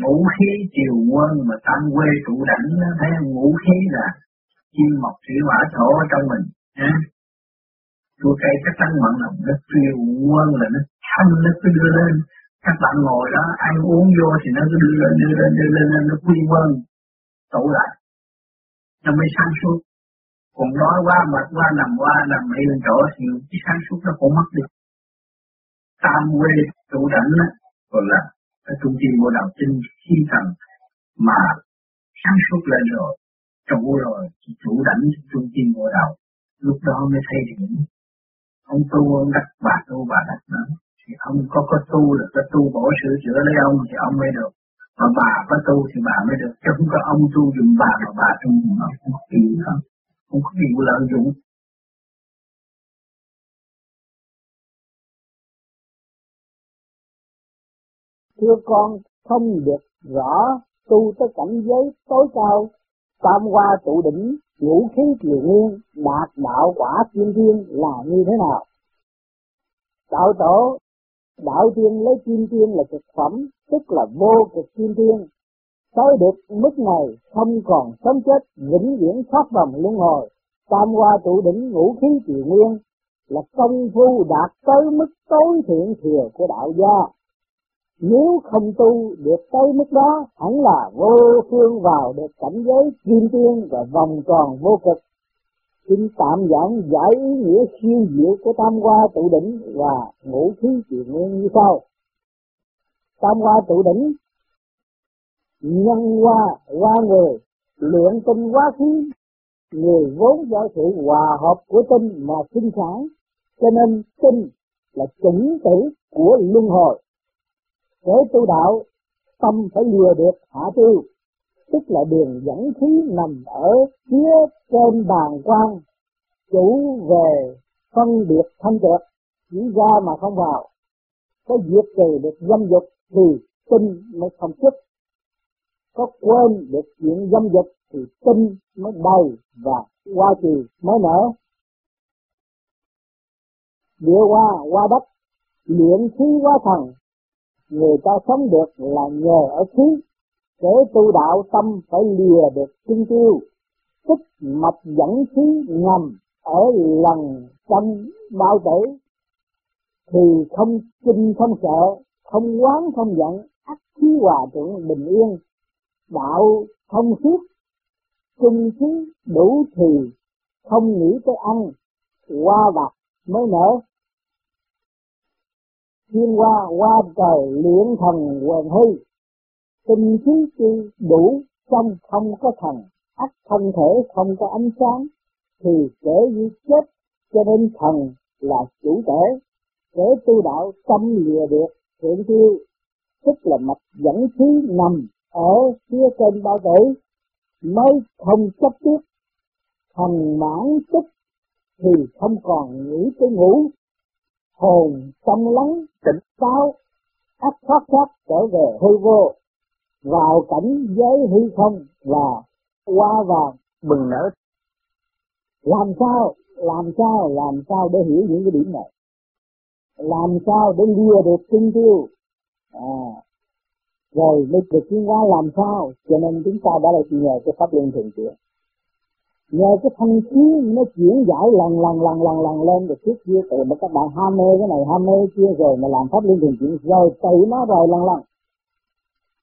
ngũ khí triều quân mà tâm quê trụ đảnh nó thấy ngũ khí là chim mọc thủy hỏa thổ ở trong mình ha? Chua cây các tăng mặn lòng nó triều quân là nó thâm nó cứ đưa lên. Các bạn ngồi đó ăn uống vô thì nó cứ đưa lên đưa lên đưa lên, đưa lên nó quy quân tụ lại. Nó mới sáng suốt. Còn nói quá mệt quá nằm qua nằm yên chỗ thì cái sáng suốt nó cũng mất đi. Tam quê trụ đảnh đó, còn là ở trung tâm bộ đạo tinh khi thần mà sáng suốt lên rồi trụ rồi thì chủ đảnh trung tâm bộ đạo lúc đó mới thấy điểm ông tu, ông đắc bà tu, bà đắc đó thì ông có có tu được, có tu bổ sửa chữa lấy ông thì ông mới được. Mà bà có tu thì bà mới được. Chứ không có ông tu dùng bà mà bà tu dùng ông không có gì không không có gì lợi dụng. Thưa con, không được rõ tu tới cảnh giới tối cao, tam hoa tụ đỉnh, ngũ khí triều nguyên, đạt đạo quả tiên thiên là như thế nào? Đạo tổ, đạo tiên lấy kim tiên là thực phẩm, tức là vô cực kim tiên. Tới được mức này, không còn sống chết, vĩnh viễn thoát vòng luân hồi. Tam hoa tụ đỉnh, ngũ khí triều nguyên là công phu đạt tới mức tối thiện thừa của đạo gia nếu không tu được tới mức đó, hẳn là vô phương vào được cảnh giới kim tiên và vòng tròn vô cực. Xin tạm giảng giải ý nghĩa siêu diệu của tam hoa tụ đỉnh và ngũ khí triều nguyên như sau. Tam hoa tụ đỉnh, nhân hoa hoa người luyện tinh hóa khí người vốn do sự hòa hợp của tinh mà sinh sản, cho nên tinh là chủng tử của luân hồi để tu đạo, tâm phải lừa được hạ tiêu, tức là đường dẫn khí nằm ở phía trên bàn quan, chủ về phân biệt thanh tịnh, chỉ ra mà không vào. Có diệt trừ được dâm dục thì tinh mới không xuất. Có quên được chuyện dâm dục thì tinh mới đầy và qua trừ mới nở. Địa qua qua đất, luyện khí qua thần người ta sống được là nhờ ở khí để tu đạo tâm phải lìa được chân tiêu. Tức mạch dẫn khí ngầm ở lần trong bao tử. Thì không kinh không sợ, không quán không giận ắt khí hòa thuận bình yên. Đạo thông suốt trung khí đủ thì không nghĩ tới ăn, qua vặt mới nở thiên hoa hoa trời luyện thần quần hư. Tinh khí chi đủ, trong không có thần, ắt không thể không có ánh sáng, thì kể như chết, cho nên thần là chủ thể. Để tu đạo tâm lìa được, thượng tiêu tức là mạch dẫn khí nằm ở phía trên bao tử, mới không chấp tiếp thần mãn tức, thì không còn nghĩ tới ngủ hồn tâm lắng tỉnh táo ắt thoát thoát trở về hư vô vào cảnh giới hư không và qua vàng bừng nở. Làm sao làm sao làm sao để hiểu những cái điểm này? Làm sao để lìa được tinh tiêu? À, rồi mới được tiến hóa làm sao? Cho nên chúng ta đã lại nhờ cái pháp luân thường chuyển nhờ cái thanh khí nó chuyển giải lần lần lần lần lần lên được trước kia từ mà các bạn ham mê cái này ham mê kia rồi mà làm pháp liên thường chuyển rồi tự nó rồi lần lần.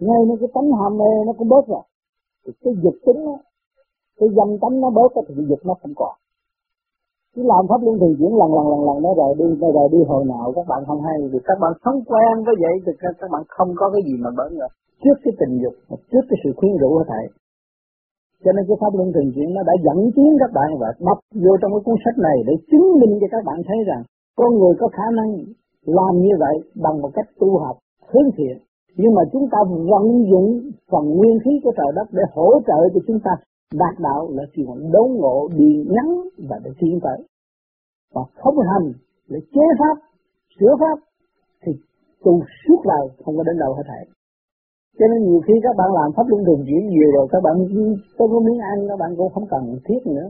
Ngay nó cái tánh ham mê nó cũng bớt rồi. Thì cái dục tính đó, cái dâm tánh nó bớt thì cái dục nó không còn. Cứ làm pháp luân thường chuyển lần lần lần lần nó rồi đi nó rồi đi hồi nào các bạn không hay. Thì các bạn sống quen với vậy thì các bạn không có cái gì mà bớt nữa. Trước cái tình dục trước cái sự khuyến rũ của thầy cho nên cái pháp luân thường chuyển nó đã dẫn tiến các bạn và đọc vô trong cái cuốn sách này để chứng minh cho các bạn thấy rằng con người có khả năng làm như vậy bằng một cách tu học, hướng thiện. Nhưng mà chúng ta vận dụng phần nguyên khí của trời đất để hỗ trợ cho chúng ta đạt đạo là chuyện đốn ngộ đi ngắn và để tiến tới. Và không hành để chế pháp, sửa pháp thì tu suốt đời không có đến đâu hết thảy cho nên nhiều khi các bạn làm pháp luân thường chuyển nhiều rồi, các bạn không có miếng ăn, các bạn cũng không cần thiết nữa.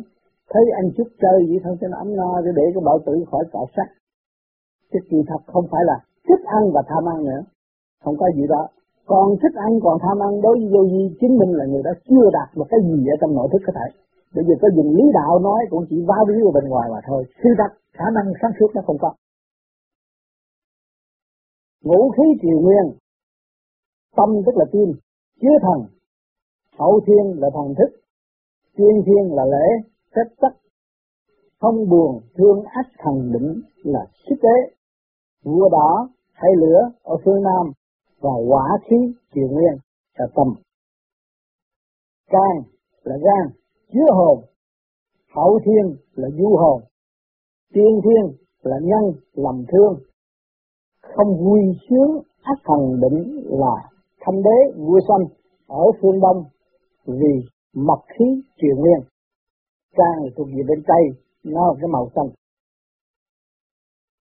Thấy anh chút chơi vậy thôi, cho nó ấm no, để để cái bảo tử khỏi cọ sắt chứ kỳ thật không phải là thích ăn và tham ăn nữa. Không có gì đó. Còn thích ăn, còn tham ăn, đối với vô vi chứng minh là người đó chưa đạt một cái gì ở trong nội thức có thể. Bây giờ có dùng lý đạo nói cũng chỉ vá víu ở bên ngoài mà thôi. Sự thật khả năng sáng suốt nó không có. Ngũ khí triều nguyên tâm tức là tim chứa thần. Hậu thiên là thần thức, tiên thiên là lễ, phép tắc. Không buồn, thương ác, thần định là sức tế vua đỏ hay lửa ở phương nam và quả khí triều nguyên là tâm. Can là gan, chứa hồn. Hậu thiên là du hồn. Tiên thiên là nhân, lầm thương. Không vui sướng, ác thần định là thanh đế, vua xanh ở phương đông vì mật khí triều nguyên. Trang thuộc về bên tây, nó cái màu xanh.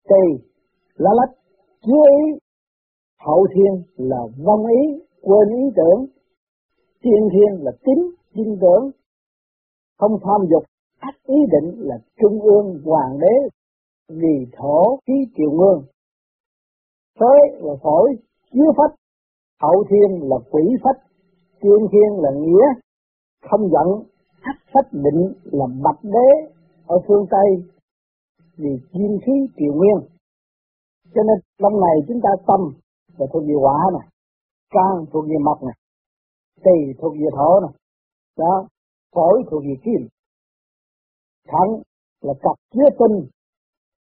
Tây, lá lách chứa ý. Hậu thiên là vong ý, quên ý tưởng. Tiên thiên là tính tin tưởng. Không tham dục, ác ý định là trung ương, hoàng đế, vì thổ khí triều nguyên. Phế và phổi, chứa phách hậu thiên là quỷ phách tiên thiên là nghĩa, không giận hắc phách định là bạch đế ở phương Tây, vì kim khí triều nguyên. Cho nên trong này chúng ta tâm là thuộc về hỏa này can thuộc về mộc này, tỳ thuộc về thổ này, đó, phổi thuộc về kim. Thận là cặp chứa tinh,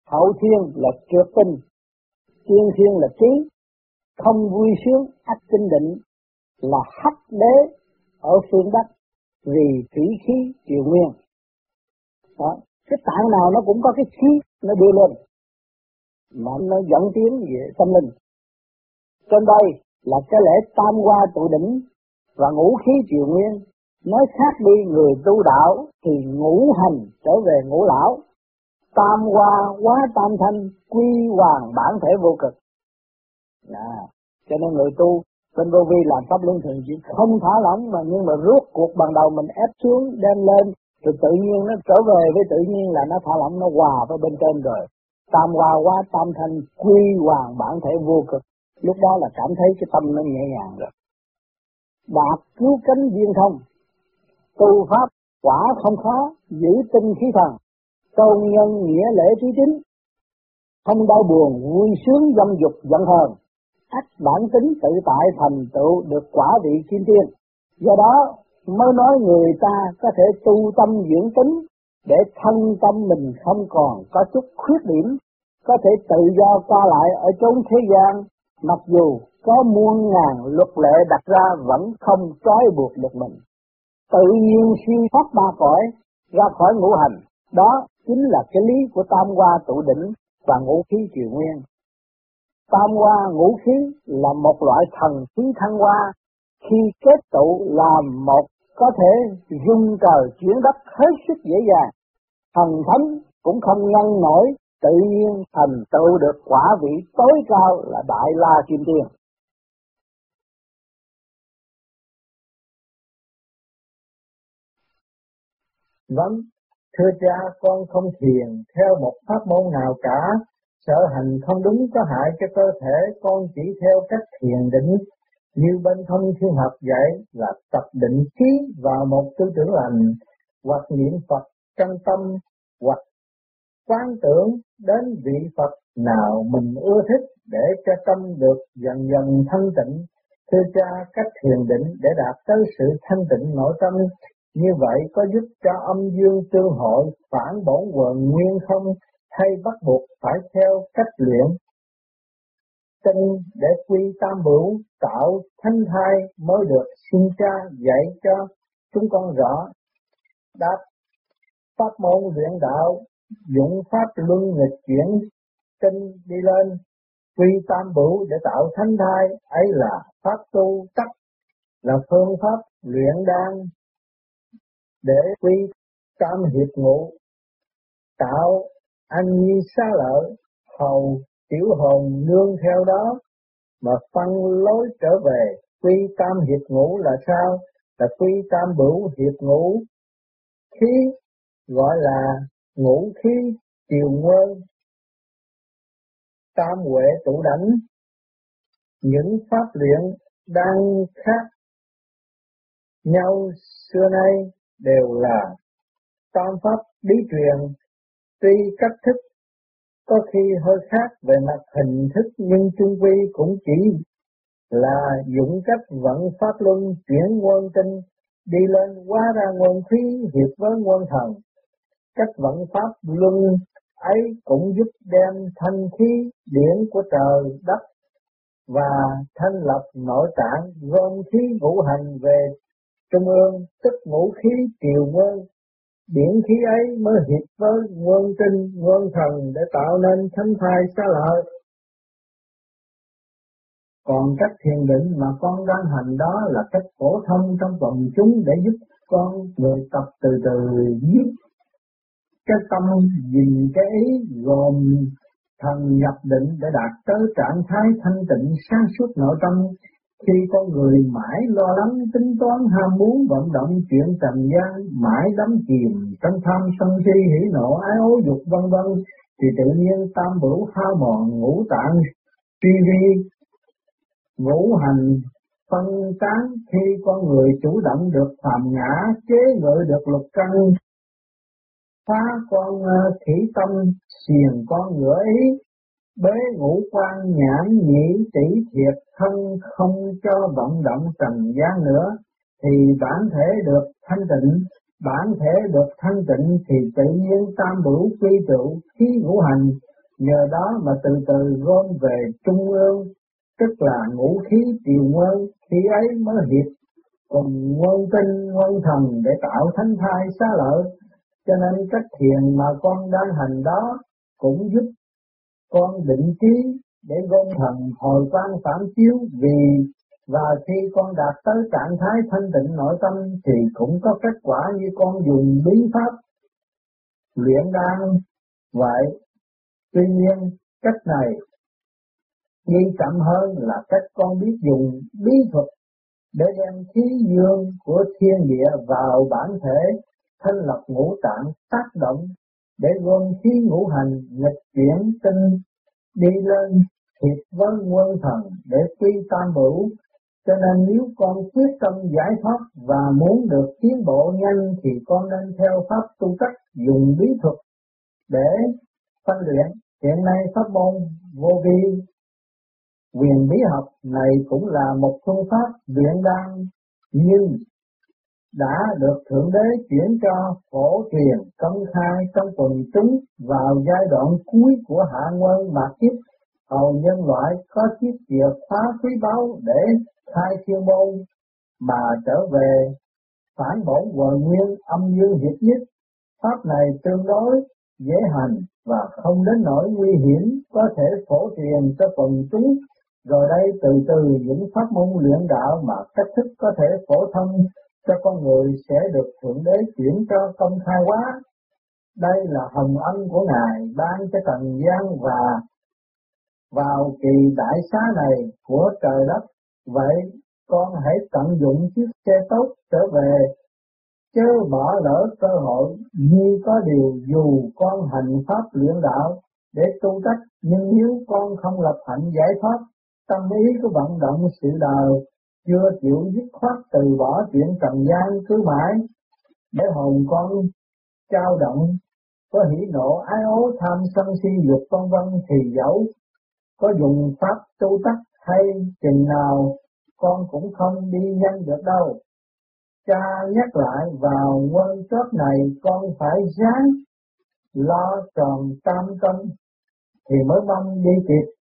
hậu thiên là trượt tinh tiên thiên là trí không vui sướng ác tinh định là hắc đế ở phương bắc vì thủy khí triều nguyên. Đó, cái tạng nào nó cũng có cái khí nó đưa lên, mà nó dẫn tiến về tâm linh. Trên đây là cái lễ tam hoa tụ đỉnh và ngũ khí triều nguyên. Nói khác đi, người tu đạo thì ngũ hành trở về ngũ lão. Tam hoa quá tam thanh, quy hoàng bản thể vô cực à, cho nên người tu bên vô vi làm pháp luân thường chỉ không thả lỏng mà nhưng mà rút cuộc ban đầu mình ép xuống đem lên rồi tự nhiên nó trở về với tự nhiên là nó thả lỏng nó hòa với bên trên rồi. Tam hòa quá tam thanh quy hoàng bản thể vô cực. Lúc đó là cảm thấy cái tâm nó nhẹ nhàng rồi. Đạt cứu cánh viên thông. Tu pháp quả không khó giữ tinh khí thần. Tôn nhân nghĩa lễ trí chính không đau buồn vui sướng dâm dục giận hờn ách bản tính tự tại thành tựu được quả vị kim tiên do đó mới nói người ta có thể tu tâm dưỡng tính để thân tâm mình không còn có chút khuyết điểm, có thể tự do qua lại ở chốn thế gian, mặc dù có muôn ngàn luật lệ đặt ra vẫn không trói buộc được mình. Tự nhiên siêu thoát ba cõi, ra khỏi ngũ hành, đó chính là cái lý của tam hoa tụ đỉnh và ngũ khí triều nguyên. Tam hoa ngũ khí là một loại thần khí thăng hoa, khi kết tụ làm một có thể dung trời chuyển đất hết sức dễ dàng. Thần thánh cũng không ngăn nổi, tự nhiên thành tựu được quả vị tối cao là Đại La Kim Tiên. Vâng, thưa cha con không thiền theo một pháp môn nào cả, sở hành không đúng có hại cho cơ thể, con chỉ theo cách thiền định như bên thông thiên học dạy là tập định trí vào một tư tưởng lành, hoặc niệm Phật trong tâm, hoặc quán tưởng đến vị Phật nào mình ưa thích để cho tâm được dần dần thanh tịnh. Thưa cha, cách thiền định để đạt tới sự thanh tịnh nội tâm, như vậy có giúp cho âm dương tương hội phản bổn quần nguyên không hay bắt buộc phải theo cách luyện. Tinh để quy tam bửu tạo thanh thai mới được xin cha dạy cho chúng con rõ. Đáp, pháp môn luyện đạo, dụng pháp luân nghịch chuyển tinh đi lên. Quy tam bửu để tạo thanh thai, ấy là pháp tu tắc, là phương pháp luyện đan. Để quy tam hiệp ngũ, tạo anh như xa lợi hầu tiểu hồn nương theo đó mà phân lối trở về. Quy tam hiệp ngũ là sao? Là quy tam bửu hiệp ngũ. Khí gọi là ngũ khí triều nguyên tam huệ tụ đảnh. Những pháp luyện đang khác nhau xưa nay đều là tam pháp lý truyền, tuy cách thức có khi hơi khác về mặt hình thức, nhưng chung quy cũng chỉ là dụng cách vận pháp luân chuyển nguồn tinh đi lên qua ra nguồn khí, hiệp với nguồn thần. Cách vận pháp luân ấy cũng giúp đem thanh khí điển của trời, đất và thanh lập nội tạng, gom khí ngũ hành về trung ương, tức ngũ khí triều nguyên điển khí ấy mới hiệp với quân tinh quân thần để tạo nên thánh thai xa lợi. Còn cách thiền định mà con đang hành đó là cách phổ thông trong quần chúng để giúp con người tập từ từ giúp cái tâm nhìn cái ý gồm thần nhập định để đạt tới trạng thái thanh tịnh sáng suốt nội tâm khi con người mãi lo lắng, tính toán, ham muốn, vận động, chuyện trần gian, mãi đắm chìm trong tham sân si, hỉ nộ, ái ố, dục vân vân, thì tự nhiên tam bửu hao mòn ngũ tạng, suy vi, ngũ hành, phân tán. Khi con người chủ động được phàm ngã, chế ngự được lục căn, phá con ờ, thủy tâm, xiềng con ngựa ý bế ngũ quan nhãn nhĩ tỷ thiệt, thân không cho vận động trần gian nữa, thì bản thể được thanh tịnh, bản thể được thanh tịnh thì tự nhiên tam bửu quy trụ khí ngũ hành. Nhờ đó mà từ từ gom về trung ương, tức là ngũ khí triều nguyên khi ấy mới hiệp cùng nguyên tinh nguyên thần để tạo thánh thai xá lợi, cho nên cách thiền mà con đang hành đó cũng giúp con định trí để gom thần hồi quan phản chiếu vì và khi con đạt tới trạng thái thanh tịnh nội tâm thì cũng có kết quả như con dùng bí pháp luyện đan vậy. Tuy nhiên, cách này Nghi chậm hơn là cách con biết dùng bí thuật để đem khí dương của thiên địa vào bản thể, thanh lập ngũ tạng tác động để gom khí ngũ hành nghịch chuyển tinh, đi lên thiệt với nguyên thần để quy tam bửu cho nên nếu con quyết tâm giải thoát và muốn được tiến bộ nhanh thì con nên theo pháp tu cách dùng bí thuật để phân luyện. Hiện nay pháp môn vô vi, Quyền bí học này cũng là một phương pháp luyện đan nhưng đã được Thượng Đế chuyển cho phổ truyền công khai trong quần chúng vào giai đoạn cuối của hạ quân bạc kiếp. Hầu nhân loại có chiếc chìa khóa quý báu để khai thiên môn, mà trở về phản bổn quần nguyên âm dương hiệp nhất. Pháp này tương đối dễ hành và không đến nỗi nguy hiểm, có thể phổ truyền cho quần chúng. Rồi đây từ từ những pháp môn luyện đạo mà cách thức có thể phổ thông cho con người sẽ được Thượng Đế chuyển cho công khai hóa. Đây là hồng ân của Ngài ban cho trần gian và vào kỳ đại xá này của trời đất. Vậy con hãy tận dụng chiếc xe tốt trở về, chớ bỏ lỡ cơ hội như có điều dù con hành pháp luyện đạo để tu cách nhưng nếu con không lập hạnh giải thoát tâm ý của vận động sự đời chưa chịu dứt khoát từ bỏ chuyện trần gian cứ mãi, để hồn con trao động. Có hỉ nộ ái ố tham sân si dục vân vân thì dẫu. Có dùng pháp tu tắc hay chừng nào, con cũng không đi nhanh được đâu. Cha nhắc lại vào quân chốt này, con phải ráng lo tròn tam tâm, thì mới mong đi kịp.